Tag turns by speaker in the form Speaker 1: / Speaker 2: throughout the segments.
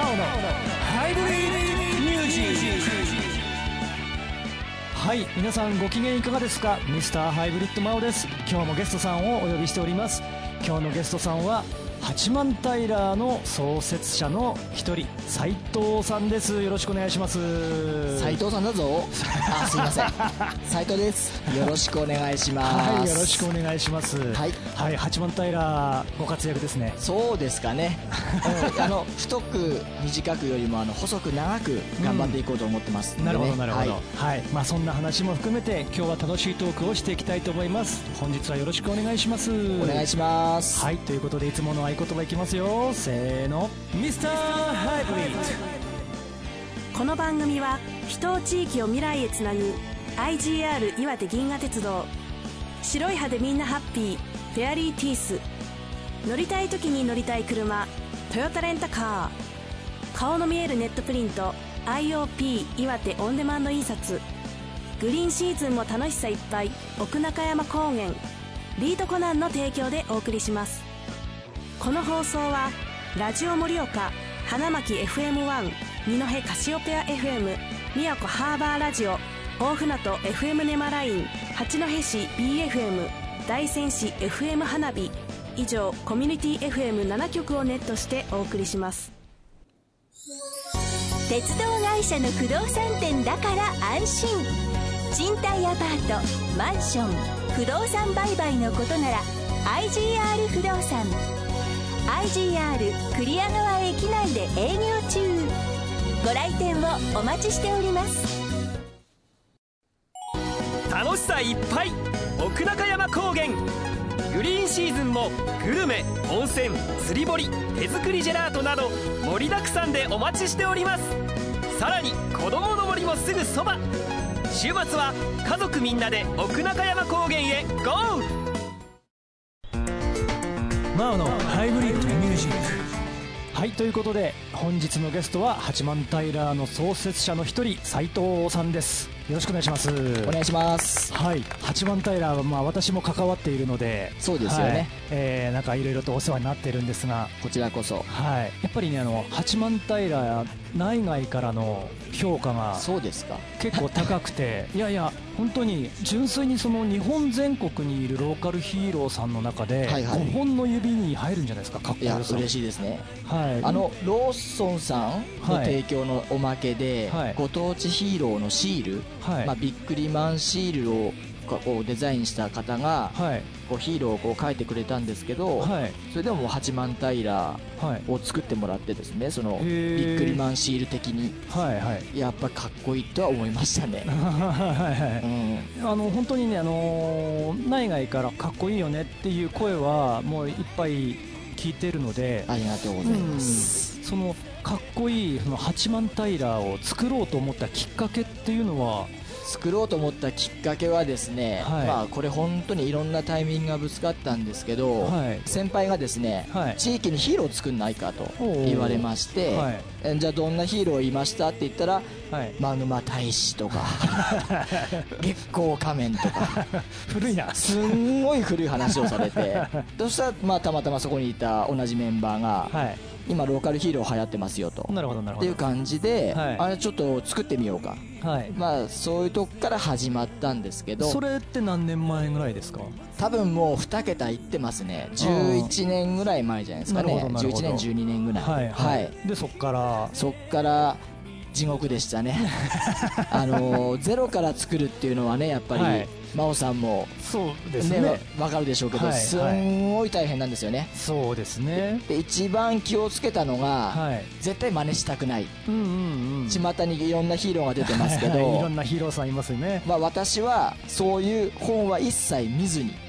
Speaker 1: 青のハイブリッドミュージック。はい皆さんご機嫌いかがですか？ミスターハイブリッドマオです。今日もゲストさんをお呼びしております。今日のゲストさんは八幡平の創設者の一人斉藤さんです。よろしくお願いします。
Speaker 2: 斉藤さんだぞ。あすいません。斉藤です。よろしくお願いします。
Speaker 1: はいよろしくお願いします。
Speaker 2: はい、
Speaker 1: はい、八幡平ご活躍ですね。
Speaker 2: そうですかね、うん、あの太く短くよりもあの細く長く頑張っていこうと思ってます、
Speaker 1: うん、なるほどなるほど、
Speaker 2: はい、
Speaker 1: はい、まあそんな話も含めて今日は楽しいトークをしていきたいと思います。本日はよろしくお願いします。
Speaker 2: お願いします。
Speaker 1: はいということでいつもの合言葉いきますよ。せーの。ミスターハイブリ
Speaker 3: この番組は人地域を未来へつなぐ IGR 岩手銀河鉄道。白い歯でみんなハッピー。フェアリーティース。乗りたい時に乗りたい車。トヨタレンタカー。顔の見えるネットプリント。IOP 岩手オンデマンド印刷。グリーンシーズンも楽しさいっぱい。奥中山高原。リートコナンの提供でお送りします。この放送はラジオ盛岡花巻 FM1 二戸カシオペア FM 宮古ハーバーラジオ大船渡 FM ネマライン八戸市 BFM 大仙市 FM 花火以上コミュニティ FM7 局をネットしてお送りします。
Speaker 4: 鉄道会社の不動産店だから安心。賃貸アパートマンション不動産売買のことなら IGR 不動産。IGR 栗屋川駅内で営業中。ご来店をお待ちしております。
Speaker 5: 楽しさいっぱい。奥中山高原。グリーンシーズンもグルメ温泉釣り堀手作りジェラートなど盛りだくさんでお待ちしております。さらに子供の森もすぐそば。週末は家族みんなで奥中山高原へゴー。
Speaker 1: マオのハイブリッドミュージック。はいということで本日のゲストは八幡平の創設者の一人斎藤さんです。よろしくお願いします。
Speaker 2: お願いします。
Speaker 1: はい。八幡平はまあ私も関わっているので
Speaker 2: そうですよね、はい、
Speaker 1: えー、なんかいろいろとお世話になってるんですが。
Speaker 2: こちらこそ。
Speaker 1: はい。やっぱりねあの八幡平内外からの評価が
Speaker 2: そうですか。
Speaker 1: 結構高くて。いやいや本当に純粋にその日本全国にいるローカルヒーローさんの中で5本の指に入るんじゃないですかかっこよ
Speaker 2: さ嬉しいですね。
Speaker 1: はい。
Speaker 2: あのローソンさんの提供のおまけで、はい、ご当地ヒーローのシール、はい。まあ、ビックリマンシールをこうデザインした方が、はい、こうヒーローをこう描いてくれたんですけど、はい、それでも八幡平を作ってもらってですねそのビックリマンシール的に、はいはい、やっぱかっこいいとは思いましたね。
Speaker 1: はいはい、うん、あの本当にね、あのー、内外からかっこいいよねっていう声はもういっぱい聞いてるので
Speaker 2: ありがとうございます、
Speaker 1: うん、そのかっこいいその八幡平を作ろうと思ったきっかけっていうのは
Speaker 2: 作ろうと思ったきっかけはですね、はい、まあこれ本当にいろんなタイミングがぶつかったんですけど、はい、先輩がですね、はい、地域にヒーローを作んないかと言われまして、じゃあどんなヒーローいましたって言ったら、マグマ大使とか 月光仮面とか。
Speaker 1: 古いな。
Speaker 2: すんごい古い話をされて そしたら、まあ、たまたまそこにいた同じメンバーが、今ローカルヒーロー流行ってますよと。
Speaker 1: なるほどなるほ
Speaker 2: ど。っていう感じで、はい、あれちょっと作ってみようか、はい、まあそういうとこから始まったんですけど。
Speaker 1: それって何年前ぐらいですか？
Speaker 2: 多分もう2桁いってますね。11年ぐらい前じゃないですかね。11年12年ぐらい
Speaker 1: はい、はい、でそっから？
Speaker 2: そっから地獄でしたね。あのゼロから作るっていうのはねやっぱり、はい。真央さんも
Speaker 1: そうですね。ね
Speaker 2: 分かるでしょうけど、はい、すんごい大変なんですよね、
Speaker 1: そうですね。
Speaker 2: で一番気をつけたのが、はい、絶対真似したくない、うんうんうん、巷にいろんなヒーローが出てますけど。
Speaker 1: いろんなヒーローさんいますよね、
Speaker 2: まあ、私はそういう本は一切見ずにお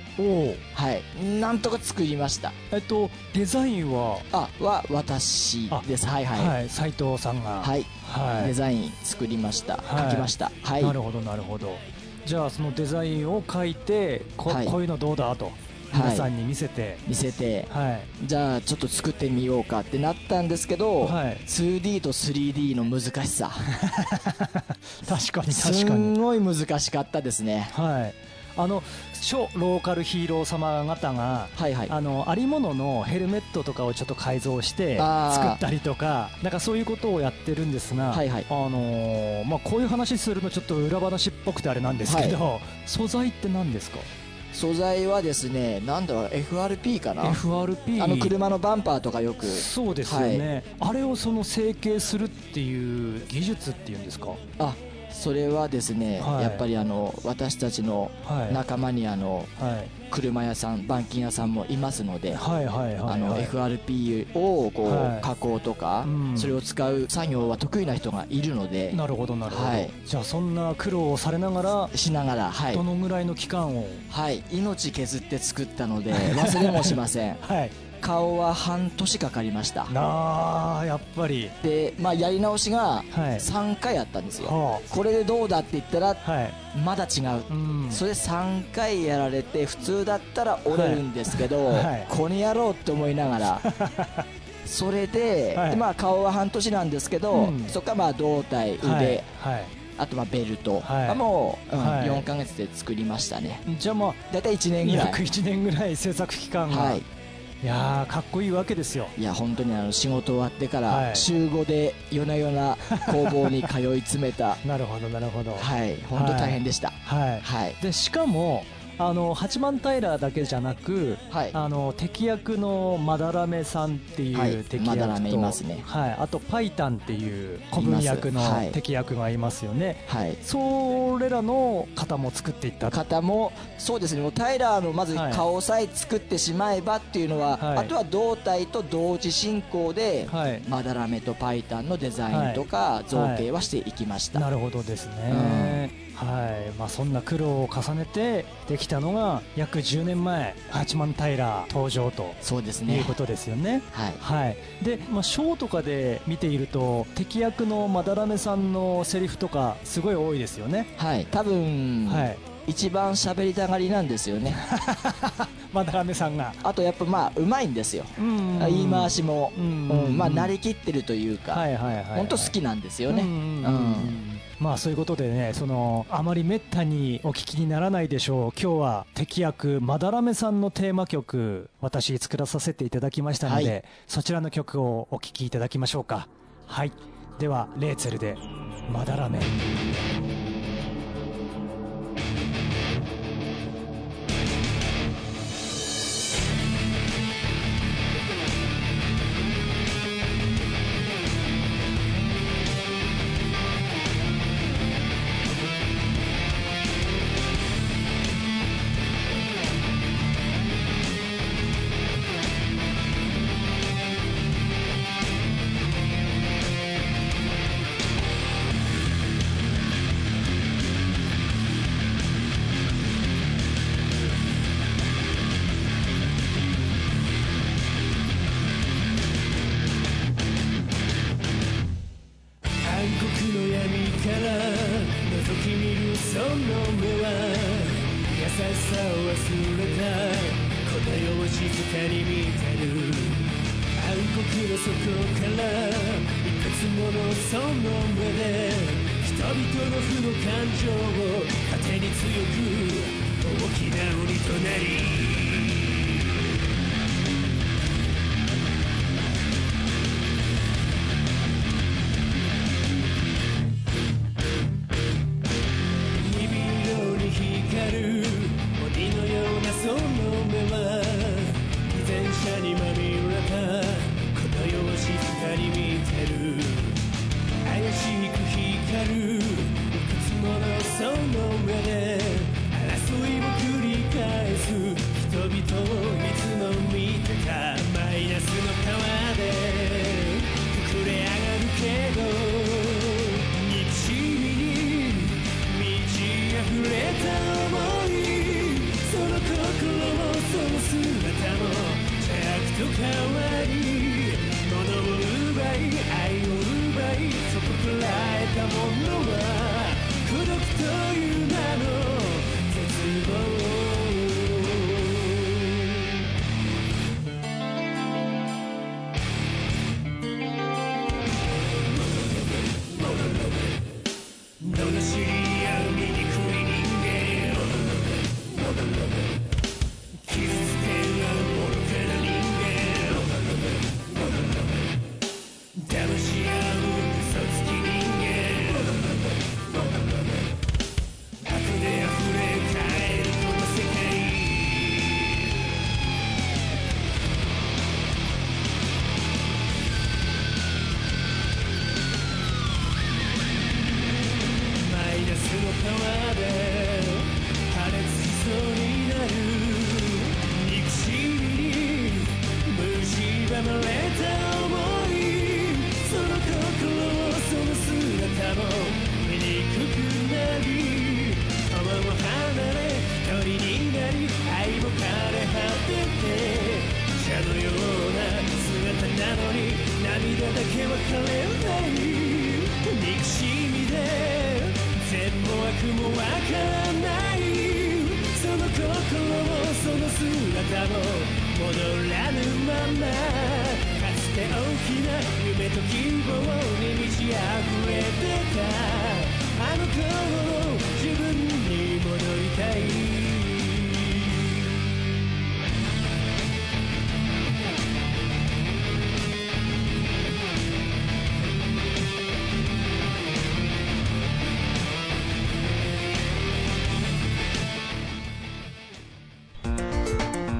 Speaker 2: はい。なんとか作りました。
Speaker 1: えっとデザインは？
Speaker 2: あは私です。はいはい。
Speaker 1: はい。斉藤さんが。
Speaker 2: はい、はい、デザイン作りました、はい、書きました。はい。
Speaker 1: なるほどなるほど。じゃあそのデザインを書いてこ,、こういうのどうだと？皆さんに見せて、
Speaker 2: 見せて、はい、じゃあちょっと作ってみようかってなったんですけど、はい、2D と 3D の難しさ。
Speaker 1: 確かに確かに。
Speaker 2: すごい難しかったですね。
Speaker 1: はい。あの諸ローカルヒーロー様方が、はいはい、あのありもののヘルメットとかをちょっと改造して作ったりとかなんかそういうことをやってるんですが、はいはい、あのー、まあ、こういう話するのちょっと裏話っぽくてあれなんですけど、はい、素材って何ですか？
Speaker 2: 素材はですねなんだろう FRP かな
Speaker 1: ？FRP
Speaker 2: あの車のバンパーとかよく。
Speaker 1: そうですよね、はい、あれをその成形するっていう技術っていうんですか？
Speaker 2: あそれはですね、はい、やっぱりあの私たちの仲間にあの、車屋さん板金屋さんもいますので FRP をこう、加工とか、それを使う作業は得意な人がいるので
Speaker 1: なるほどなるほど、じゃあそんな苦労をされながら
Speaker 2: しながら、
Speaker 1: はい、どのぐらいの期間を？
Speaker 2: はい。命削って作ったので 忘れもしません。はい顔は半年かかりました。
Speaker 1: あやっぱり。
Speaker 2: で、まあ、やり直しが3回あったんですよ、はい、これでどうだって言ったら、はい、まだ違う、うん、それ3回やられて普通だったら折れるんですけど、はい、この野郎って思いながら。それでで、まあ、顔は半年なんですけど、うん、そこからまあ胴体腕、あとまあベルト。はもう、うんはい、4か月で作りましたね。
Speaker 1: じゃあまあ
Speaker 2: 大体1年ぐらい。
Speaker 1: 約1年ぐらい制作期間が、はい、いやかっこいいわけですよ。
Speaker 2: いや本当にあの仕事終わってから週5で夜な夜な工房に通い詰めた。
Speaker 1: なるほどなるほど。
Speaker 2: はい。本当大変でした。
Speaker 1: はい、はい、でしかもあの八幡平だけじゃなく、はい、あの敵役のまだらめさんっていう敵役と、はい、いますね、はい、あとパイタンっていう古文役の敵役がいますよね、はい、それらの方も作っていった。
Speaker 2: 方もそうですね。もうタイラーのまず顔さえ作ってしまえばっていうのは、はい、あとは胴体と同時進行で、はい、まだらめとパイタンのデザインとか造形はしていきました、
Speaker 1: なるほどですね、うんはい。まあ、そんな苦労を重ねてできたのが約10年前八幡平登場とそうですね。いうことですよね。はい、はい、で、まあ、ショーとかで見ていると敵役のまだらめさんのセリフとかすごい多いですよね。
Speaker 2: はい。多分、はい。一番喋りたがりなんですよね。
Speaker 1: まだらめさんが。
Speaker 2: あとやっぱまあうまいんですよ。言い回しも、うん、まあ慣れきってるというか。本当好きなんですよね。うん
Speaker 1: まあそういうことでねそのあまりめったにお聞きにならないでしょう。今日は敵役まだらめさんのテーマ曲私作らさせていただきましたので、はい、そちらの曲をお聴きいただきましょうか。はい。ではレーツェルで「まだらめ」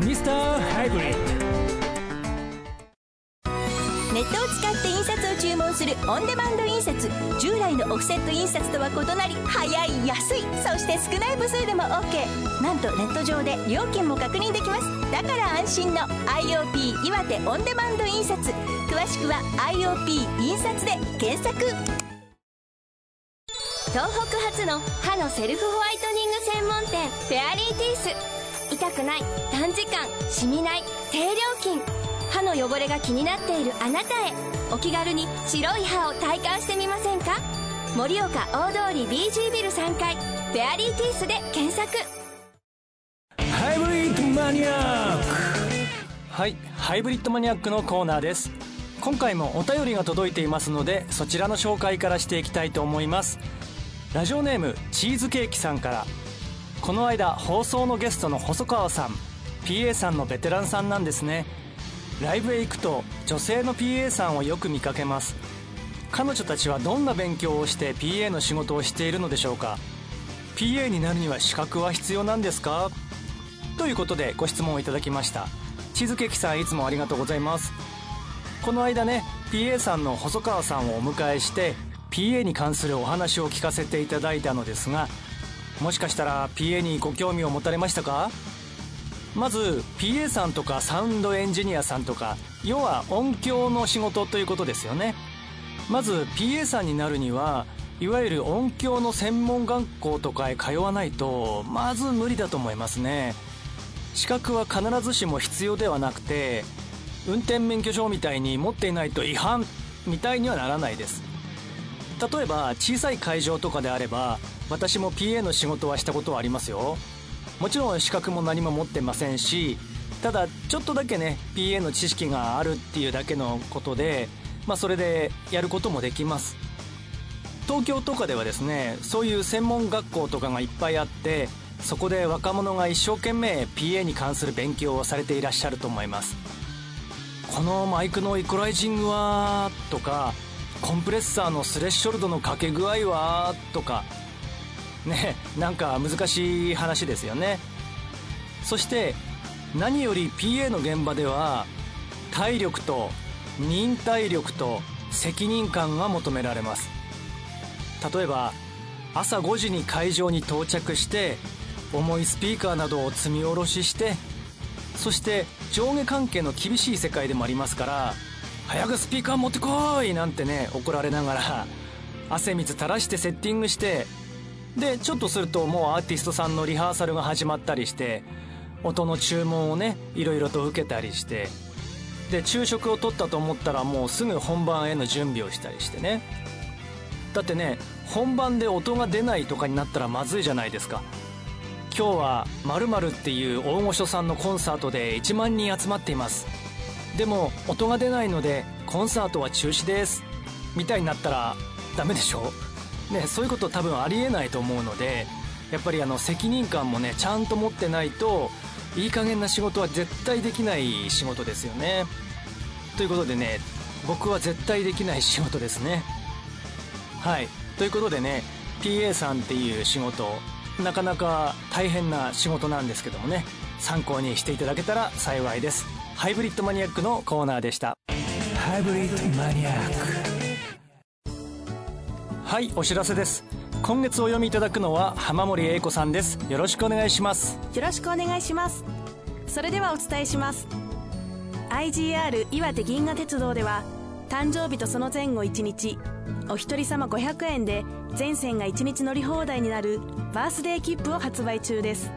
Speaker 1: ミスターハイブリッド
Speaker 4: ネットを使って印刷を注文するオンデマンド印刷。従来のオフセット印刷とは異なり早い安い。そして少ない部数でも OK なんとネット上で料金も確認できます。だから安心の IOP 岩手オンデマンド印刷。詳しくは IOP 印刷で検索。
Speaker 6: 東北初の歯のセルフホワイトニング専門店フェアリーティース。痛くない短時間しみない低料金。歯の汚れが気になっているあなたへ。お気軽に白い歯を体感してみませんか？盛岡大通り BG ビル3階。フェアリーティースで検索。
Speaker 1: ハイブリッドマニアック。はいハイブリッドマニアックのコーナーです。今回もお便りが届いていますのでそちらの紹介からしていきたいと思います。ラジオネームチーズケーキさんから。この間放送のゲストの細川さん PA さんのベテランさんなんですね。ライブへ行くと女性の PA さんをよく見かけます。彼女たちはどんな勉強をして PA の仕事をしているのでしょうか。PA になるには資格は必要なんですか？ということでご質問をいただきました。チーズケーキさんいつもありがとうございます。この間ね PA さんの細川さんをお迎えして PA に関するお話を聞かせていただいたのですがもしかしたら PA にご興味を持たれましたか？まず PA さんとかサウンドエンジニアさんとか要は音響の仕事ということですよね。まず PA さんになるにはいわゆる音響の専門学校とかへ通わないとまず無理だと思いますね。資格は必ずしも必要ではなくて運転免許証みたいに持っていないと違反みたいにはならないです。例えば小さい会場とかであれば私も PA の仕事はしたことはありますよ。もちろん資格も何も持ってませんしただちょっとだけね PA の知識があるっていうだけのことでまあそれでやることもできます。東京とかではですねそういう専門学校とかがいっぱいあってそこで若者が一生懸命 PA に関する勉強をされていらっしゃると思います。このマイクのイコライジングはとかコンプレッサーのスレッショルドのかけ具合は？とか。ねなんか難しい話ですよね。そして何より PA の現場では体力と忍耐力と責任感が求められます。例えば朝5時に会場に到着して重いスピーカーなどを積み下ろししてそして上下関係の厳しい世界でもありますから早くスピーカー持ってこいなんてね怒られながら汗水垂らしてセッティングしてでちょっとするともうアーティストさんのリハーサルが始まったりして音の注文をねいろいろと受けたりしてで昼食を取ったと思ったらもうすぐ本番への準備をしたりしてね。だってね本番で音が出ないとかになったらまずいじゃないですか。今日は〇〇っていう大御所さんのコンサートで1万人集まっています。でも音が出ないのでコンサートは中止です。みたいになったらダメでしょ？ね、そういうこと多分ありえないと思うのでやっぱりあの責任感もねちゃんと持ってないといい加減な仕事は絶対できない仕事ですよね。ということでね僕は絶対できない仕事ですね。はい。ということでね PA さんっていう仕事なかなか大変な仕事なんですけどもね参考にしていただけたら幸いです。ハイブリッドマニアックのコーナーでした。ハイブリッドマニアック。はいお知らせです。今月お読みいただくのは浜森英子さんです。よろしくお願いします。
Speaker 3: よろしくお願いします。それではお伝えします。IGR 岩手銀河鉄道では誕生日とその前後1日お一人様500円で全線が1日乗り放題になるバースデー切符を発売中です。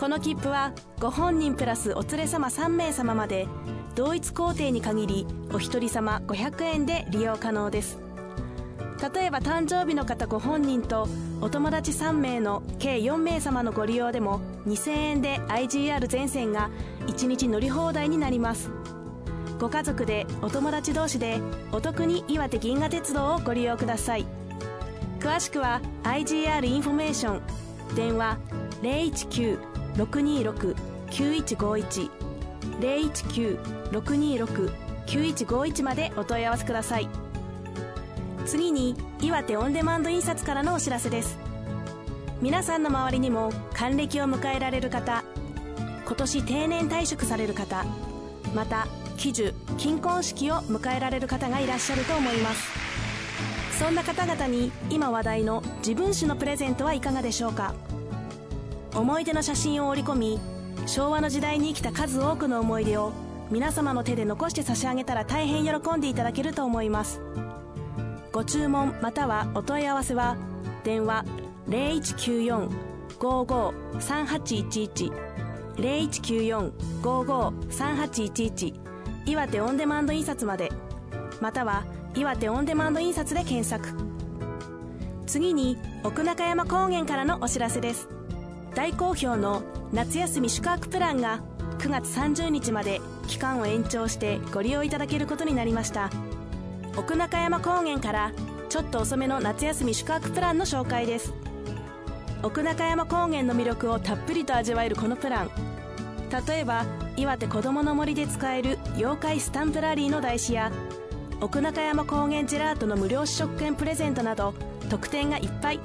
Speaker 3: この切符はご本人プラスお連れ様3名様まで同一工程に限りお一人様500円で利用可能です。例えば誕生日の方ご本人とお友達3名の計4名様のご利用でも2000円で IGR 全線が1日乗り放題になります。ご家族でお友達同士でお得に岩手銀河鉄道をご利用ください。詳しくは IGR インフォメーション。電話019-626-9151 019-626-9151までお問い合わせください。次に岩手オンデマンド印刷からのお知らせです。皆さんの周りにも還暦を迎えられる方今年定年退職される方また喜寿金婚式を迎えられる方がいらっしゃると思います。そんな方々に今話題の自分史のプレゼントはいかがでしょうか？思い出の写真を織り込み昭和の時代に生きた数多くの思い出を皆様の手で残して差し上げたら大変喜んでいただけると思います。ご注文またはお問い合わせは電話0194-55-3811 0194-55-3811岩手オンデマンド印刷までまたは岩手オンデマンド印刷で検索。次に奥中山高原からのお知らせです。大好評の夏休み宿泊プランが9月30日まで期間を延長してご利用いただけることになりました。奥中山高原からちょっと遅めの夏休み宿泊プランの紹介です。奥中山高原の魅力をたっぷりと味わえるこのプラン。例えば岩手こどもの森で使える妖怪スタンプラリーの台紙や奥中山高原ジェラートの無料試食券プレゼントなど特典がいっぱい。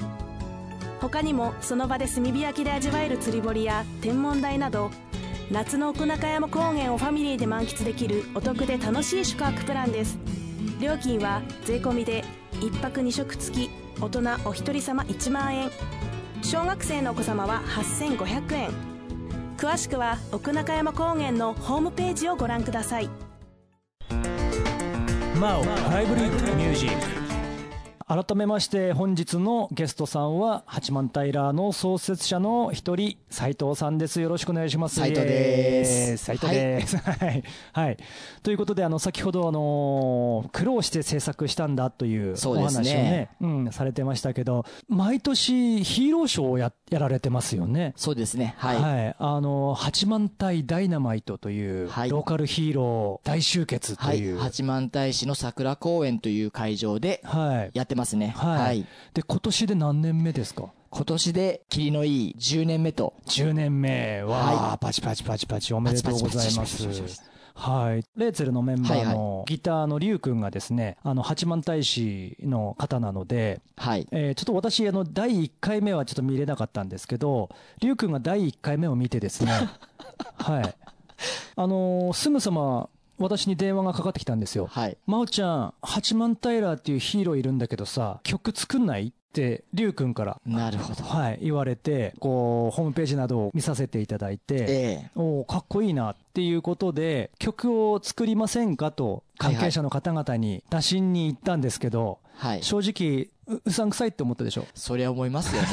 Speaker 3: 他にもその場で炭火焼きで味わえる釣り堀や天文台など夏の奥中山高原をファミリーで満喫できるお得で楽しい宿泊プランです。料金は税込みで1泊2食付き大人お一人様1万円。小学生のお子様は8500円。詳しくは奥中山高原のホームページをご覧ください。
Speaker 1: マオハイブリッドミュージック。改めまして本日のゲストさんは八幡平の創設者の一人斉藤さんです。よろしくお願いします。
Speaker 2: 斉藤です。
Speaker 1: 斉藤です。はい、はい、ということであの先ほどあの苦労して制作したんだというお話をねね、うん、されてましたけど毎年ヒーローショーをややられてますよね。
Speaker 2: そうですね。はい、
Speaker 1: はい、あの八幡平ダイナマイトという、はい、ローカルヒーロー大集結という、
Speaker 2: はい、八幡平市の桜公園という会場でやってますね。
Speaker 1: はい。はい、で、今年で何年目ですか？
Speaker 2: 今年で霧のいい10年目と。
Speaker 1: 10年目は、はい、パチパチパチパチおめでとうございます。はい。レーツェルのメンバーのギターのリュウ君がですね、あの、八幡大使の方なので、はい。えー、ちょっと私、あの、第1回目はちょっと見れなかったんですけど、リュウ君が第1回目を見てですね、はい。あのー、すぐさま、私に電話がかかってきたんですよ。はい。真央ちゃん、八幡平っていうヒーローいるんだけどさ、曲作んないって、りゅうくんから。
Speaker 2: なるほど。
Speaker 1: はい、言われて、こう、ホームページなどを見させていただいて、ええおかっこいいなっていうことで、曲を作りませんかと、関係者の方々に打診に行ったんですけど、はい、正直う、うさんくさいって思ったでしょ？
Speaker 2: そりゃ思いますよね。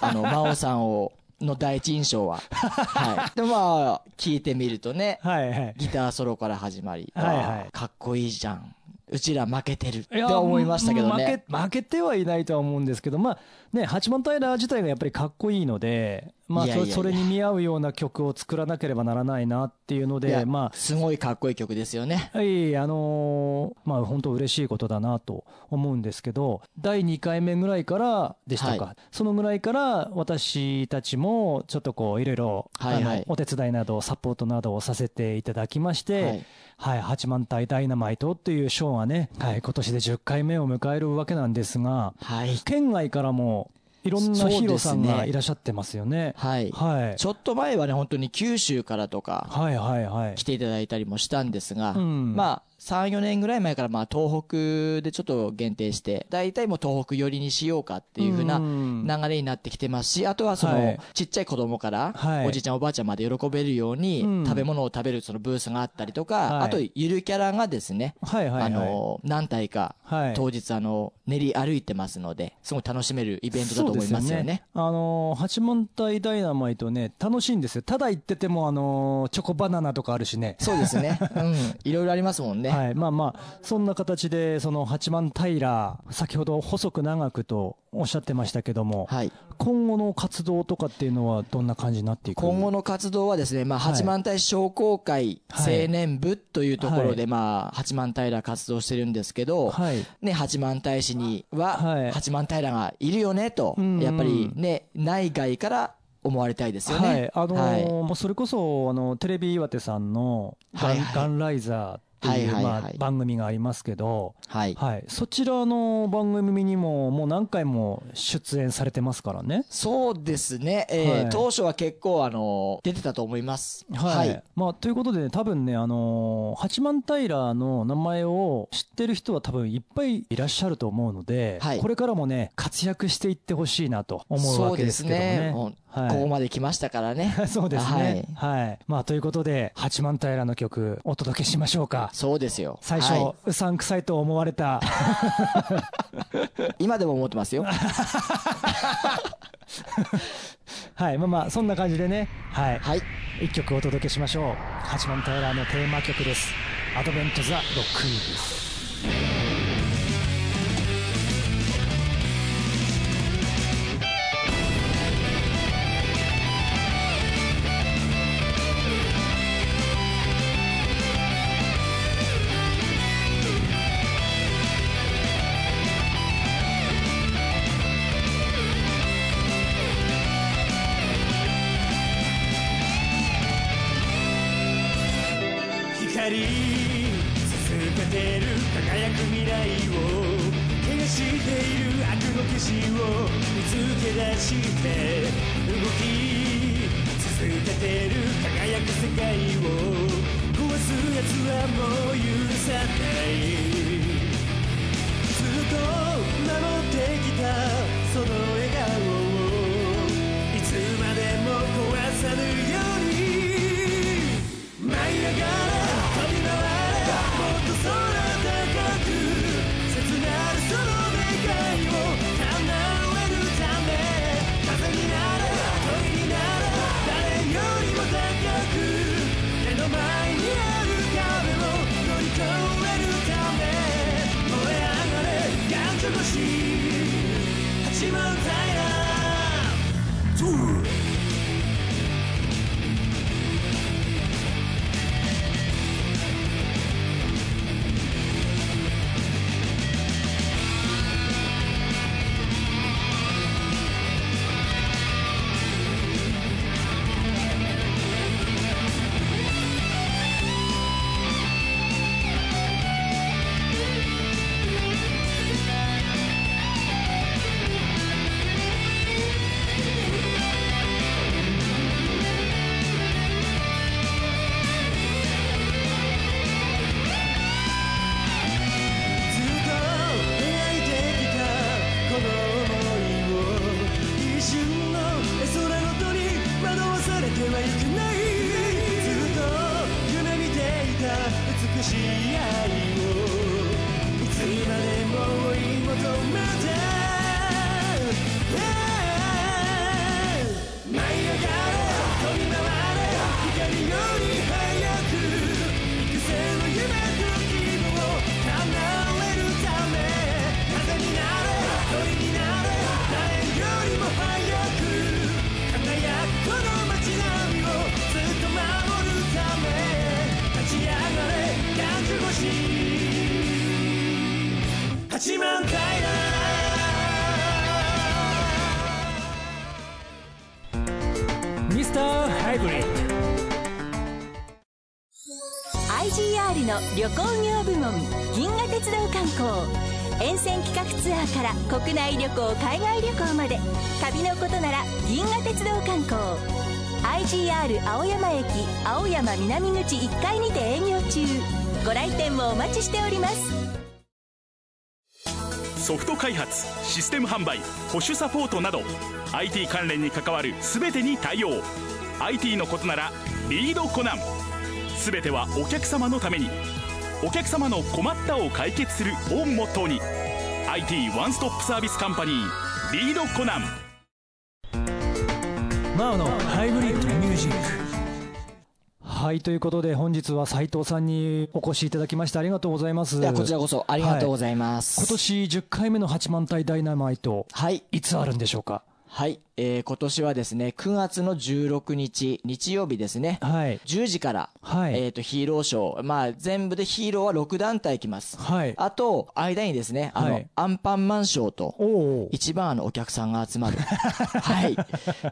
Speaker 2: あの、真央さんをの第一印象は。はい。で、まあ、聞いてみるとね、はいはい、ギターソロから始まり、はいはい、かっこいいじゃん。うちら負けてるって思いましたけどね。
Speaker 1: 負け、負けてはいないとは思うんですけど、まあ、ね、八幡平自体がやっぱりかっこいいので、まあそれに見合うような曲を作らなければならないなっていうので、まあ。
Speaker 2: すごいかっこいい曲ですよね。
Speaker 1: はい、あのー、まあ本当嬉しいことだなと思うんですけど、第2回目ぐらいからでしたか。はい、そのぐらいから私たちもちょっとこういろいろ、はいはい、お手伝いなどサポートなどをさせていただきまして、はいはい、八幡平ダイナマイトっていうショーがね、はい、今年で10回目を迎えるわけなんですが、はい、県外からもいろんなヒーローさんがいらっしゃってますよね。
Speaker 2: はい。はい。ちょっと前はね、本当に九州からとか、はいはいはい。来ていただいたりもしたんですが、うん、まあ、3、4年ぐらい前からまあ東北でちょっと限定して、大体もう東北寄りにしようかっていうふうな流れになってきてますし、あとはその、ちっちゃい子供から、おじいちゃんおばあちゃんまで喜べるように、食べ物を食べるそのブースがあったりとか、あとゆるキャラがですね、あの、何体か、当日あの、練り歩いてますので、すごい楽しめるイベントだと思いますよね。
Speaker 7: あの、八幡平ダイナマイトね、楽しいんですよ。ただ行ってても、あの、チョコバナナとかあるしね。
Speaker 2: そうですね。うん。いろいろありますもんね。
Speaker 7: はい。まあまあ、そんな形で、その八幡平、先ほど細く長くとおっしゃってましたけども、はい。今後の活動とかっていうのはどんな感じになっていく？
Speaker 2: 今後の活動はですね、まあ、八幡平商工会青年部というところで、まあ、八幡平活動してるんですけど、はい、ね、八幡平市には、八幡平がいるよねと、やっぱりね、内外から思われたいですよね。はい、
Speaker 7: あのーはい、それこそ、あの、テレビ岩手さんのガン、はい。はい、ガンライザーっていう、まあ、番組がありますけど、はい。はい。そちらの番組にも、もう何回も出演されてますからね。
Speaker 2: そうですね。えー、はい、当初は結構、あの、出てたと思います。
Speaker 7: はい。はい、まあ、ということで、ね、多分ね、あの八幡平の名前を知ってる人は多分いっぱいいらっしゃると思うので、はい、これからもね、活躍していってほしいなと思うわけですけどね。
Speaker 2: ここまで来ましたからね。
Speaker 7: そうですね。はい。はい。まあ、ということで、八幡平の曲、お届けしましょうか。
Speaker 2: そうですよ。
Speaker 7: 最初、はい、うさんくさいと思われた。
Speaker 2: 今でも思ってますよ。
Speaker 7: はい。まあまあ、そんな感じでね。はい。はい。一曲お届けしましょう。八幡平のテーマ曲です。アドベント・ザ・ロックイーブス。
Speaker 4: 旅行業部門銀河鉄道観光。沿線企画ツアーから国内旅行海外旅行まで旅のことなら銀河鉄道観光。IGR 青山駅青山南口1階にて営業中。ご来店もお待ちしております。
Speaker 8: ソフト開発システム販売保守サポートなど IT 関連に関わる全てに対応。IT のことならリードコナン。全てはお客様のために。お客様の困ったを解決するをモットーに IT ワンストップサービスカンパニーリードコナン。
Speaker 1: マオのハイブリッドミュージック。はいということで本日は斉藤さんにお越しいただきましてありがとうございます。
Speaker 2: こちらこそありがとうございます、
Speaker 1: はい、今年10回目の八幡平ダイナマイトはい。いつあるんでしょうか？
Speaker 2: はい、えー、今年はですね、9月の16日、日曜日ですね、はい、10時から、はい、えっ、ー、と、ヒーローショー、まあ、全部でヒーローは6団体来ます。はい。あと、間にですね、あの、はい、アンパンマンショーと、一番あの、お客さんが集まる。はい。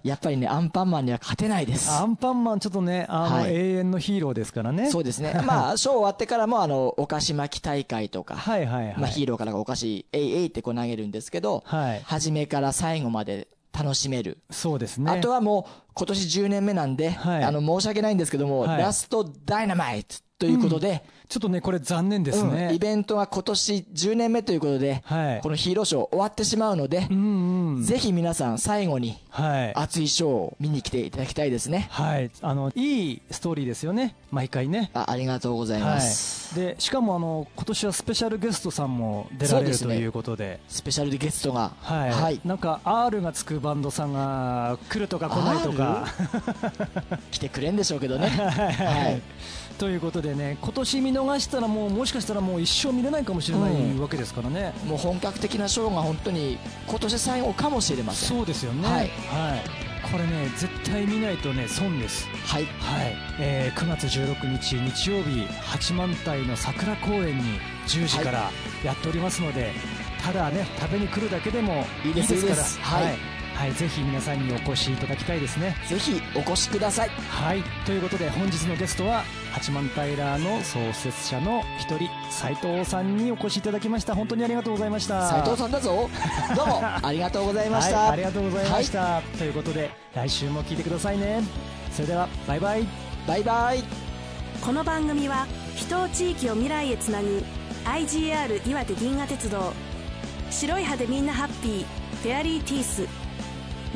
Speaker 2: やっぱりね、アンパンマンには勝てないです。
Speaker 1: アンパンマン、ちょっとね、あの、はい、永遠のヒーローですからね。
Speaker 2: そうですね。まあ、ショー終わってからも、あの、お菓子巻き大会とか、はいはいはい。まあ、ヒーローからお菓子、えいえいってこう投げるんですけど、はい。初めから最後まで、楽しめる。
Speaker 1: そうですね。
Speaker 2: あとはもう、今年10年目なんで、はい、あの、申し訳ないんですけども、はい、ラストダイナマイトということで、うん
Speaker 1: ちょっとね、これ残念ですね、
Speaker 2: うん、イベントは今年10年目ということで、はい、このヒーローショー終わってしまうので、うんうん、ぜひ皆さん最後に、熱いショーを見に来ていただきたいですね。
Speaker 1: はい。あの、いいストーリーですよね。毎回ね。
Speaker 2: あありがとうございます。
Speaker 1: はい、で、しかもあの、今年はスペシャルゲストさんも出られるということで。
Speaker 2: スペシャルゲストが。
Speaker 1: はい。はい、なんか、R がつくバンドさんが来るとか来ないとか。
Speaker 2: 来てくれんでしょうけどね。はい。
Speaker 1: ということでね、今年見逃したらもうもしかしたらもう一生見れないかもしれないわけですからね、
Speaker 2: うん、もう本格的なショーが本当に今年最後かもしれませ
Speaker 1: ん。そうですよね、はい、はい、これね絶対見ないとね損です。
Speaker 2: はい、
Speaker 1: はい。えー、9月16日日曜日八幡平の桜公園に10時からやっておりますので、はい、ただね食べに来るだけでもいいですから。はいはい、ぜひ皆さんにお越しいただきたいですね。
Speaker 2: ぜひお越しください。
Speaker 1: はいということで本日のゲストは八幡平の創設者の一人斉藤さんにお越しいただきました。本当にありがとうございました。
Speaker 2: 斉藤さんだぞ。どうもありがとうございました、
Speaker 1: はい、ありがとうございました、はい、ということで来週も聞いてくださいね。それではバイバイ。
Speaker 2: バイバイ。
Speaker 3: この番組は人を地域を未来へつなぐ IGR 岩手銀河鉄道。白い歯でみんなハッピー。フェアリーティース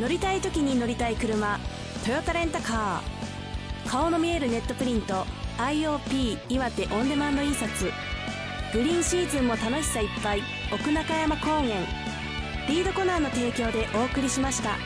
Speaker 3: 乗りたい時に乗りたい車。トヨタレンタカー。顔の見えるネットプリント。IOP 岩手オンデマンド印刷。グリーンシーズンも楽しさいっぱい。奥中山高原リードコナーの提供でお送りしました。